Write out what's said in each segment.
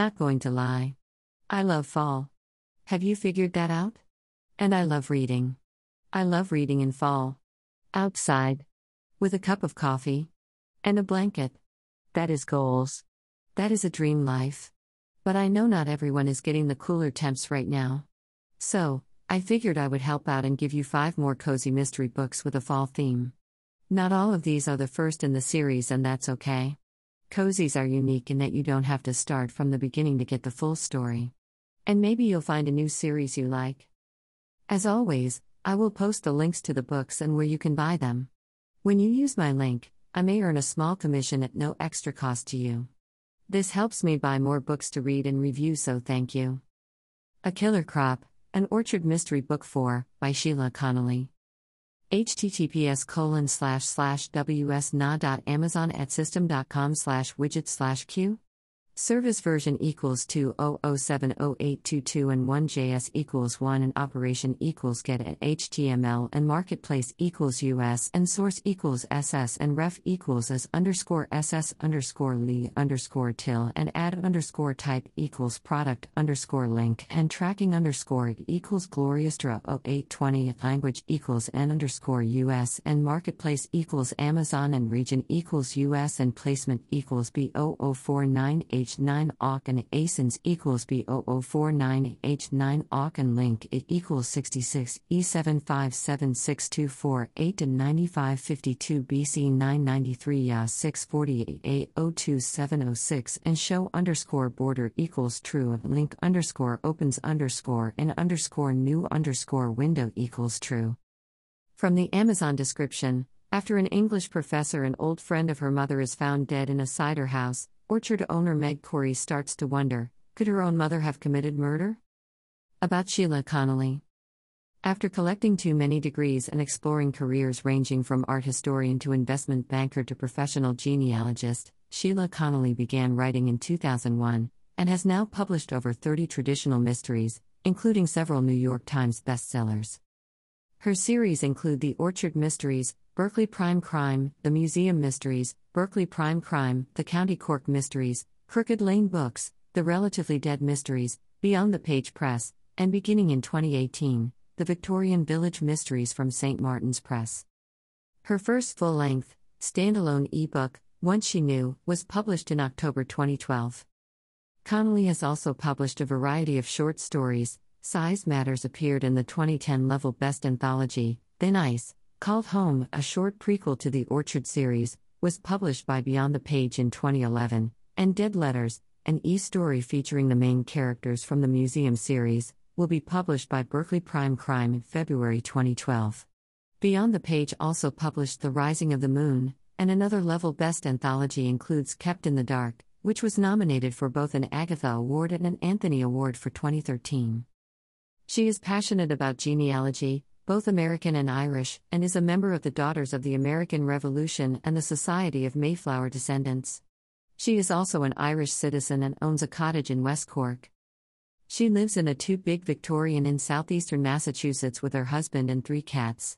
not going to lie. I love fall. Have you figured that out? And I love reading. I love reading in fall. Outside. With a cup of coffee. And a blanket. That is goals. That is a dream life. But I know not everyone is getting the cooler temps right now. So, I figured I would help out and give you five more cozy mystery books with a fall theme. Not all of these are the first in the series, and that's okay. Cozies are unique in that you don't have to start from the beginning to get the full story. And maybe you'll find a new series you like. As always, I will post the links to the books and where you can buy them. When you use my link, I may earn a small commission at no extra cost to you. This helps me buy more books to read and review, so thank you. A Killer Crop, an Orchard Mystery Book 4, by Sheila Connolly. Https colon slash slash wsna.amazon at system.com slash widget slash q Service version equals 200708222 and 1JS equals 1 and operation equals get at HTML and marketplace equals US and source equals SS and ref equals as underscore SS underscore Lee underscore till and add underscore type equals product underscore link and tracking underscore equals Gloriostra 0820 language equals N underscore US and marketplace equals Amazon and region equals US and placement equals B0049H H9 awk and ASINs equals B0049 H9 awk and link it equals 66 E757624 8 and 9552 BC 993 YA 648 A02706 and show underscore border equals true link underscore opens underscore and underscore new underscore window equals true. From the Amazon description, after an English professor and old friend of her mother is found dead in a cider house, Orchard owner Meg Corey starts to wonder could her own mother have committed murder? About Sheila Connolly. After collecting too many degrees and exploring careers ranging from art historian to investment banker to professional genealogist, Sheila Connolly began writing in 2001 and has now published over 30 traditional mysteries, including several New York Times bestsellers. Her series include The Orchard Mysteries, Berkley Prime Crime, The Museum Mysteries, Berkley Prime Crime, The County Cork Mysteries, Crooked Lane Books, The Relatively Dead Mysteries, Beyond the Page Press, and beginning in 2018, The Victorian Village Mysteries from St. Martin's Press. Her first full length, standalone ebook, Once She Knew, was published in October 2012. Connolly has also published a variety of short stories. Size Matters appeared in the 2010 Level Best Anthology, Thin Ice, Called Home, a short prequel to the Orchard series, was published by Beyond the Page in 2011, and Dead Letters, an e story featuring the main characters from the Museum series, will be published by Berkley Prime Crime in February 2012. Beyond the Page also published The Rising of the Moon, and another level best anthology includes Kept in the Dark, which was nominated for both an Agatha Award and an Anthony Award for 2013. She is passionate about genealogy, both American and Irish, and is a member of the Daughters of the American Revolution and the Society of Mayflower Descendants. She is also an Irish citizen and owns a cottage in West Cork. She lives in a two big Victorian in southeastern Massachusetts with her husband and three cats.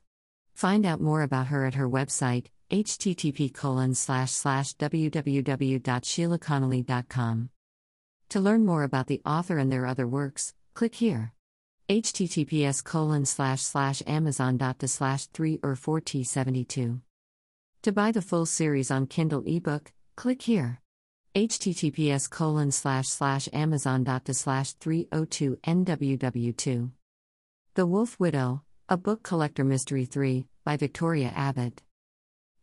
Find out more about her at her website, http www.sheilaconnolly.com. To learn more about the author and their other works, click here https colon slash slash amazon dot to slash 3 or 4t72 to buy the full series on kindle ebook click here. https colon slash slash amazon dot to slash 302 nww2 the wolfe widow a book collector mystery 3 by victoria abbott.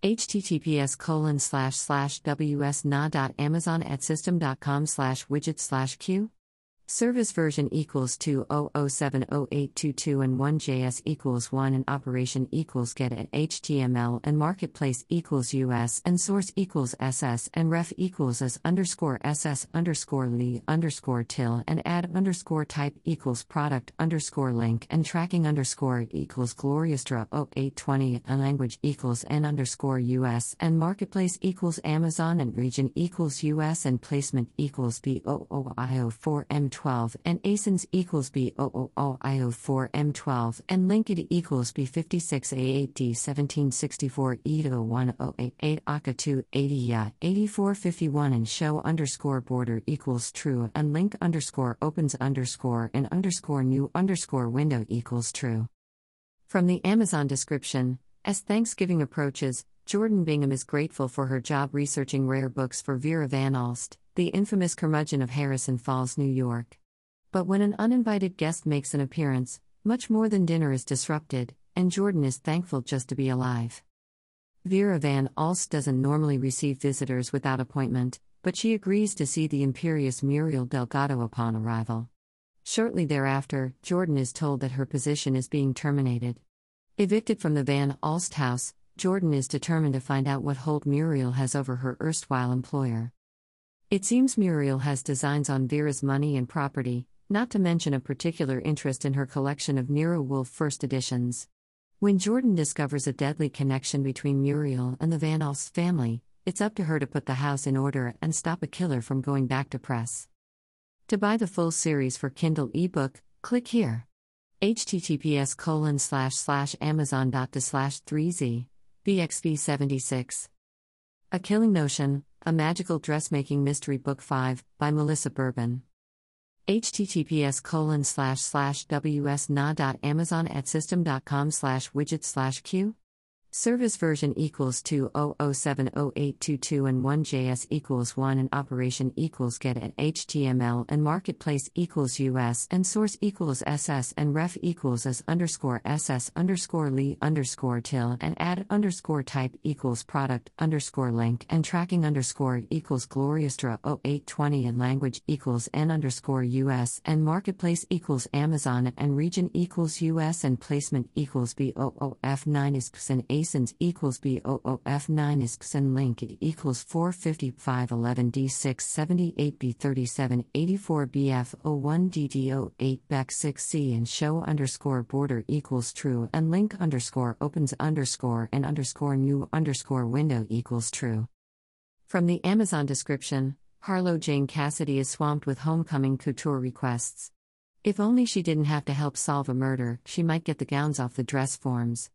https colon slash slash wsna.amazon at system.com slash widget slash q Service version equals 200708222 and 1JS equals 1 and operation equals get at HTML and marketplace equals US and source equals SS and ref equals as underscore SS underscore Lee underscore till and add underscore type equals product underscore link and tracking underscore equals Gloriostra 0820 and language equals N underscore US and marketplace equals Amazon and region equals US and placement equals BOOIO4M M12 and ASINS equals B000IO4 M12 and linked equals B56A8D 1764 E10888 ACA 280 Ya 8451 and show underscore border equals true and link underscore opens underscore and underscore new underscore window equals true. From the Amazon description, as Thanksgiving approaches, Jordan Bingham is grateful for her job researching rare books for Vera Van Alst, the infamous curmudgeon of Harrison Falls, New York. But when an uninvited guest makes an appearance, much more than dinner is disrupted, and Jordan is thankful just to be alive. Vera Van Alst doesn't normally receive visitors without appointment, but she agrees to see the imperious Muriel Delgado upon arrival. Shortly thereafter, Jordan is told that her position is being terminated. Evicted from the Van Alst house, Jordan is determined to find out what hold Muriel has over her erstwhile employer. It seems Muriel has designs on Vera's money and property, not to mention a particular interest in her collection of Nero Wolfe first editions. When Jordan discovers a deadly connection between Muriel and the Van Alst family, it's up to her to put the house in order and stop a killer from going back to press. To buy the full series for Kindle ebook, click here. https colon slash slash amazon dot slash 3z BXV76. A Killing Notion, A Magical Dressmaking Mystery Book 5, by Melissa Bourbon. https colon slash slash wsna.amazon system.com slash slash q Service version equals 200708222 and 1JS equals 1 and operation equals get at HTML and marketplace equals US and source equals SS and ref equals as underscore SS underscore Lee underscore till and add underscore type equals product underscore link and tracking underscore equals Gloriostra 0820 and language equals N underscore US and marketplace equals Amazon and region equals US and placement equals BOOF9 is and ASINS equals BOOF9 ISPS and link equals 45511 D6 78 B37 84 BF 01 DDO 8 Beck 6C and show underscore border equals true and link underscore opens underscore and underscore new underscore window equals true. From the Amazon description, Harlow Jane Cassidy is swamped with homecoming couture requests. If only she didn't have to help solve a murder, she might get the gowns off the dress forms.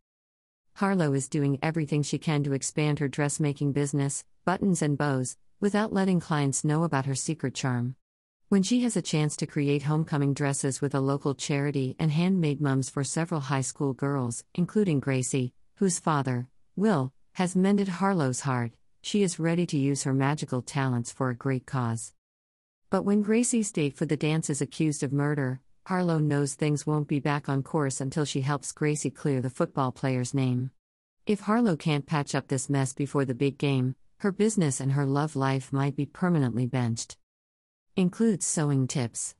Harlow is doing everything she can to expand her dressmaking business, buttons and bows, without letting clients know about her secret charm. When she has a chance to create homecoming dresses with a local charity and handmade mums for several high school girls, including Gracie, whose father, Will, has mended Harlow's heart, she is ready to use her magical talents for a great cause. But when Gracie's date for the dance is accused of murder, Harlow knows things won't be back on course until she helps Gracie clear the football player's name. If Harlow can't patch up this mess before the big game, her business and her love life might be permanently benched. Includes sewing tips.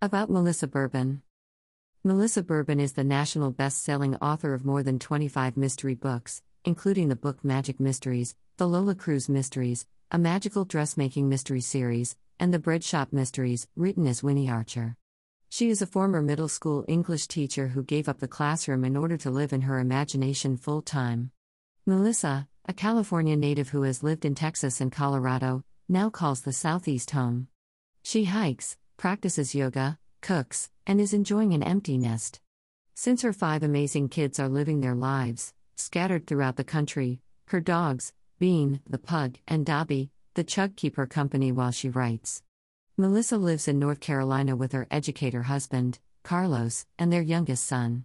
About Melissa Bourbon. Melissa Bourbon is the national best selling author of more than 25 mystery books, including the book Magic Mysteries, the Lola Cruz Mysteries, a magical dressmaking mystery series, and the Bread Shop Mysteries, written as Winnie Archer. She is a former middle school English teacher who gave up the classroom in order to live in her imagination full time. Melissa, a California native who has lived in Texas and Colorado, now calls the Southeast home. She hikes, practices yoga, cooks, and is enjoying an empty nest. Since her five amazing kids are living their lives, scattered throughout the country, her dogs, Bean, the pug, and Dobby, the chug keep her company while she writes. Melissa lives in North Carolina with her educator husband, Carlos, and their youngest son.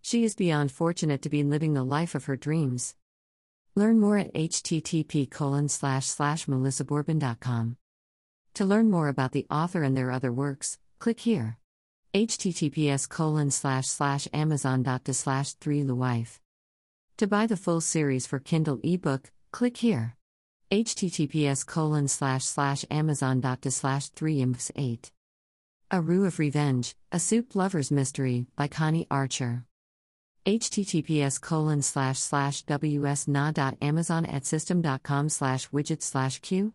She is beyond fortunate to be living the life of her dreams. Learn more at http colon slash slash melissabourbon.com. To learn more about the author and their other works, click here. https colon slash slash amazon dot slash 3 wife. To buy the full series for Kindle ebook, click here https colon slash slash amazon dot to slash 3 imps 8 a Roux of Revenge, A Soup Lover's Mystery, by Connie Archer. https colon slash slash wsna.amazon at system.com slash widget slash q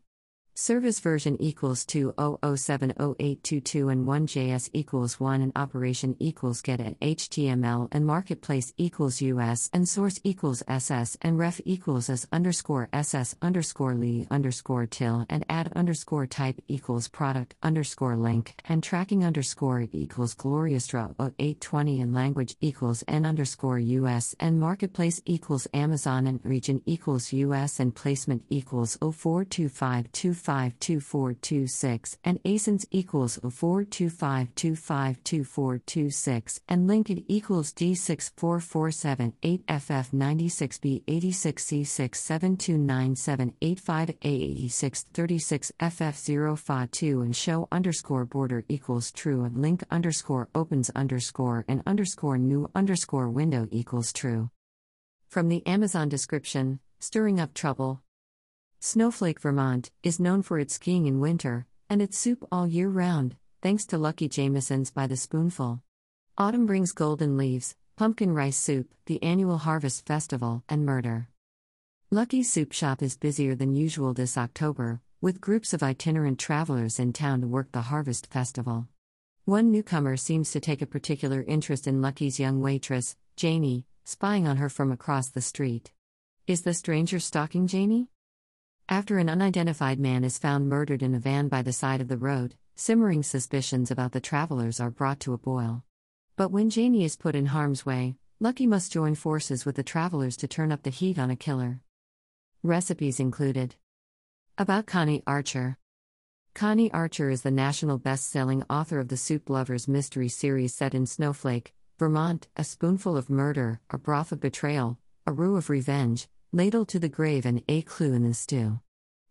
Service version equals 20070822 and 1JS equals 1 and operation equals get at HTML and marketplace equals US and source equals SS and ref equals as underscore SS underscore Lee underscore till and add underscore type equals product underscore link and tracking underscore equals Gloriostra 820 and language equals N underscore US and marketplace equals Amazon and region equals US and placement equals 042525 252426 and ASINs equals 425252426 and Linked equals D64478FF96B86729785A8636FF052 and show underscore border equals true and link underscore opens underscore and underscore new underscore window equals true. From the Amazon description, stirring up trouble. Snowflake, Vermont, is known for its skiing in winter, and its soup all year round, thanks to Lucky Jameson's by the spoonful. Autumn brings golden leaves, pumpkin rice soup, the annual harvest festival, and murder. Lucky's Soup Shop is busier than usual this October, with groups of itinerant travelers in town to work the harvest festival. One newcomer seems to take a particular interest in Lucky's young waitress, Janie, spying on her from across the street. Is the stranger stalking Janie? After an unidentified man is found murdered in a van by the side of the road, simmering suspicions about the travelers are brought to a boil. But when Janie is put in harm's way, Lucky must join forces with the travelers to turn up the heat on a killer. Recipes included About Connie Archer. Connie Archer is the national best selling author of the Soup Lovers mystery series set in Snowflake, Vermont, A Spoonful of Murder, A Broth of Betrayal, A Roux of Revenge, Ladle to the Grave, and A Clue in the Stew.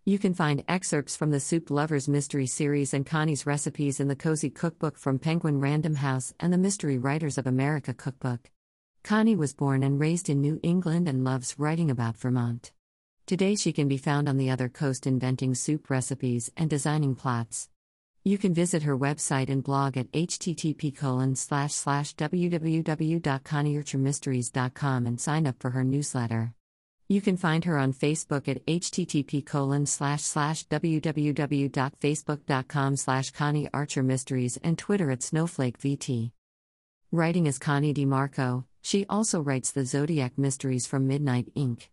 You can find excerpts from the Soup Lovers Mystery Series and Connie's recipes in the Cozy Cookbook from Penguin Random House and the Mystery Writers of America Cookbook. Connie was born and raised in New England and loves writing about Vermont. Today she can be found on the other coast inventing soup recipes and designing plots. You can visit her website and blog at http www.conniearchermysteries.com and sign up for her newsletter. You can find her on Facebook at http colon slash slash www.facebook.com slash Connie Archer Mysteries and Twitter at SnowflakeVT. Writing as Connie DiMarco, she also writes the Zodiac Mysteries from Midnight Ink.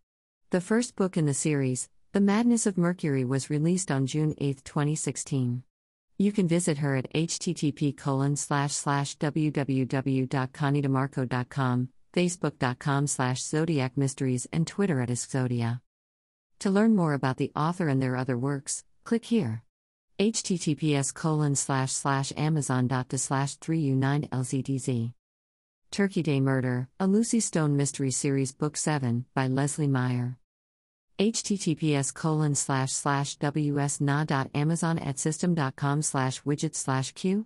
The first book in the series, The Madness of Mercury, was released on June 8, 2016. You can visit her at http colon slash slash www.conniedimarco.com facebook.com slash zodiac mysteries and Twitter at iskzodia. To learn more about the author and their other works, click here. https colon slash slash amazon slash 3u9 lzdz. Turkey Day Murder, a Lucy Stone Mystery Series Book 7 by Leslie Meier. https colon slash slash wsna.amazon at system.com slash widget slash q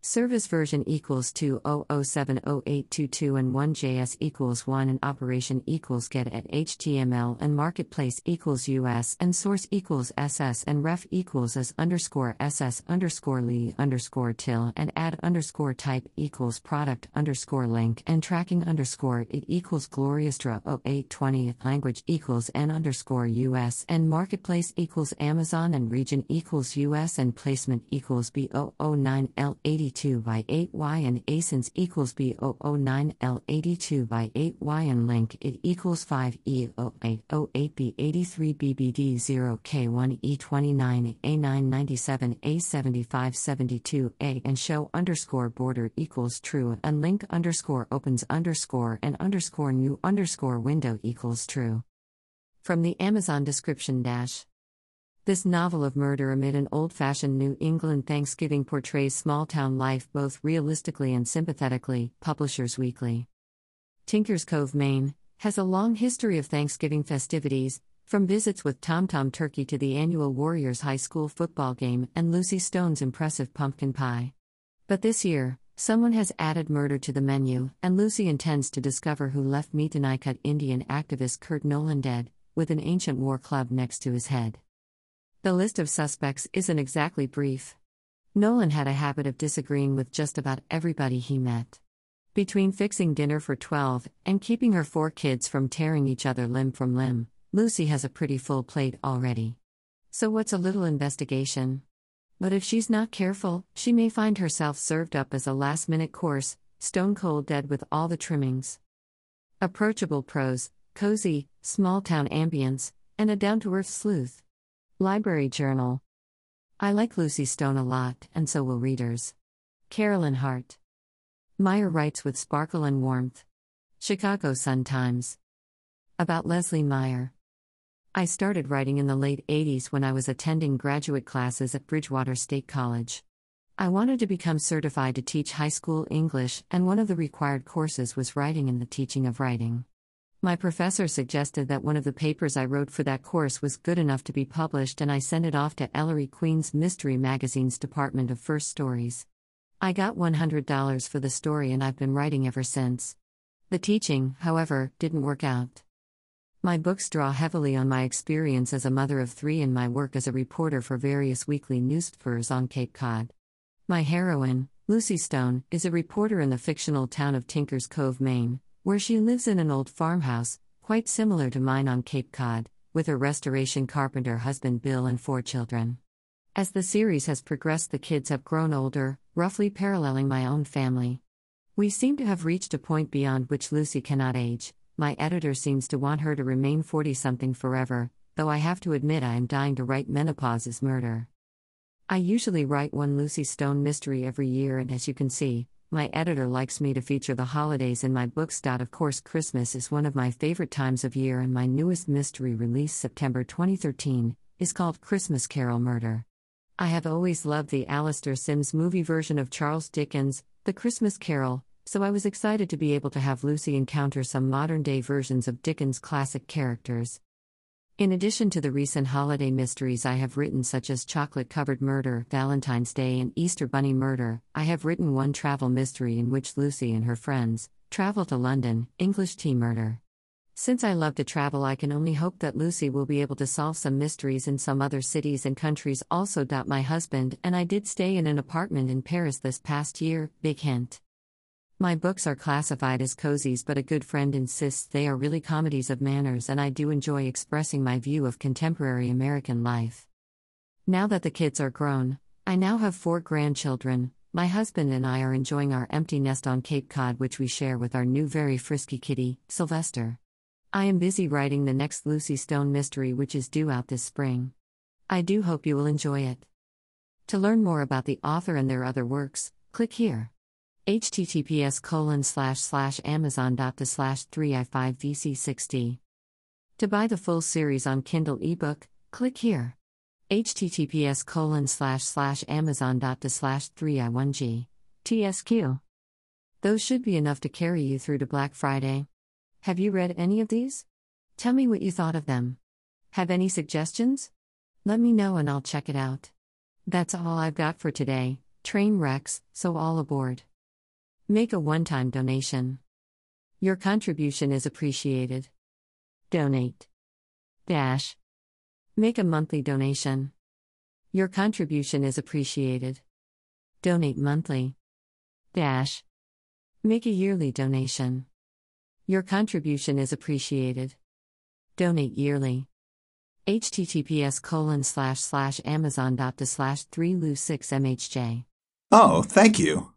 Service version equals 20070822 and 1JS equals 1 and operation equals get at HTML and marketplace equals US and source equals SS and ref equals as underscore SS underscore Lee underscore till and add underscore type equals product underscore link and tracking underscore it equals Gloriostra 0820 language equals N underscore US and marketplace equals Amazon and region equals US and placement equals B009L80 82 by 8y and asins equals B009L82 by 8y and link it equals 5E08B83BBD0K1E29A997A7572A and show underscore border equals true and link underscore opens underscore and underscore new underscore window equals true. From the Amazon description dash. This novel of murder amid an old fashioned New England Thanksgiving portrays small town life both realistically and sympathetically. Publishers Weekly. Tinkers Cove, Maine, has a long history of Thanksgiving festivities, from visits with Tom Tom Turkey to the annual Warriors High School football game and Lucy Stone's impressive pumpkin pie. But this year, someone has added murder to the menu, and Lucy intends to discover who left Metinnicut Indian activist Kurt Nolan dead, with an ancient war club next to his head. The list of suspects isn't exactly brief. Nolan had a habit of disagreeing with just about everybody he met. Between fixing dinner for 12 and keeping her four kids from tearing each other limb from limb, Lucy has a pretty full plate already. So, what's a little investigation? But if she's not careful, she may find herself served up as a last minute course, stone cold dead with all the trimmings. Approachable prose, cozy, small town ambience, and a down to earth sleuth. Library Journal. I like Lucy Stone a lot, and so will readers. Carolyn Hart. Meier writes with sparkle and warmth. Chicago Sun-Times. About Leslie Meier. I started writing in the late 80s when I was attending graduate classes at Bridgewater State College. I wanted to become certified to teach high school English, and one of the required courses was writing and the teaching of writing. My professor suggested that one of the papers I wrote for that course was good enough to be published, and I sent it off to Ellery Queen's Mystery Magazine's Department of First Stories. I got $100 for the story, and I've been writing ever since. The teaching, however, didn't work out. My books draw heavily on my experience as a mother of three and my work as a reporter for various weekly newspapers on Cape Cod. My heroine, Lucy Stone, is a reporter in the fictional town of Tinkers Cove, Maine, where she lives in an old farmhouse, quite similar to mine on Cape Cod, with her restoration carpenter husband Bill and four children. As the series has progressed, the kids have grown older, roughly paralleling my own family. We seem to have reached a point beyond which Lucy cannot age. My editor seems to want her to remain 40 something forever, though I have to admit I am dying to write Menopause Murder. I usually write one Lucy Stone mystery every year, and as you can see, my editor likes me to feature the holidays in my books. Of course, Christmas is one of my favorite times of year, and my newest mystery release, September 2013, is called Christmas Carol Murder. I have always loved the Alastair Sims movie version of Charles Dickens' The Christmas Carol, so I was excited to be able to have Lucy encounter some modern day versions of Dickens' classic characters. In addition to the recent holiday mysteries I have written, such as Chocolate Covered Murder, Valentine's Day, and Easter Bunny Murder, I have written one travel mystery in which Lucy and her friends travel to London, English Tea Murder. Since I love to travel, I can only hope that Lucy will be able to solve some mysteries in some other cities and countries. Also, my husband and I did stay in an apartment in Paris this past year, big hint. My books are classified as cozies, but a good friend insists they are really comedies of manners, and I do enjoy expressing my view of contemporary American life. Now that the kids are grown, I now have four grandchildren. My husband and I are enjoying our empty nest on Cape Cod, which we share with our new very frisky kitty, Sylvester. I am busy writing the next Lucy Stone mystery, which is due out this spring. I do hope you will enjoy it. To learn more about the author and their other works, click here https colon slash slash amazon dot to slash 3i5 vc60 to buy the full series on kindle ebook click here. https colon slash slash amazon dot to slash 3i1g tsq those should be enough to carry you through to black friday. Have you read any of these? Tell me what you thought of them. Have any suggestions? Let me know and i'll check it out. That's all i've got for today. Train wrecks so all aboard Make a one time donation. Your contribution is appreciated. Donate. Dash. Make a monthly donation. Your contribution is appreciated. Donate monthly. Dash. Make a yearly donation. Your contribution is appreciated. Donate yearly. https colon slash slash amazon dot slash 3lu6mhj. Oh, thank you.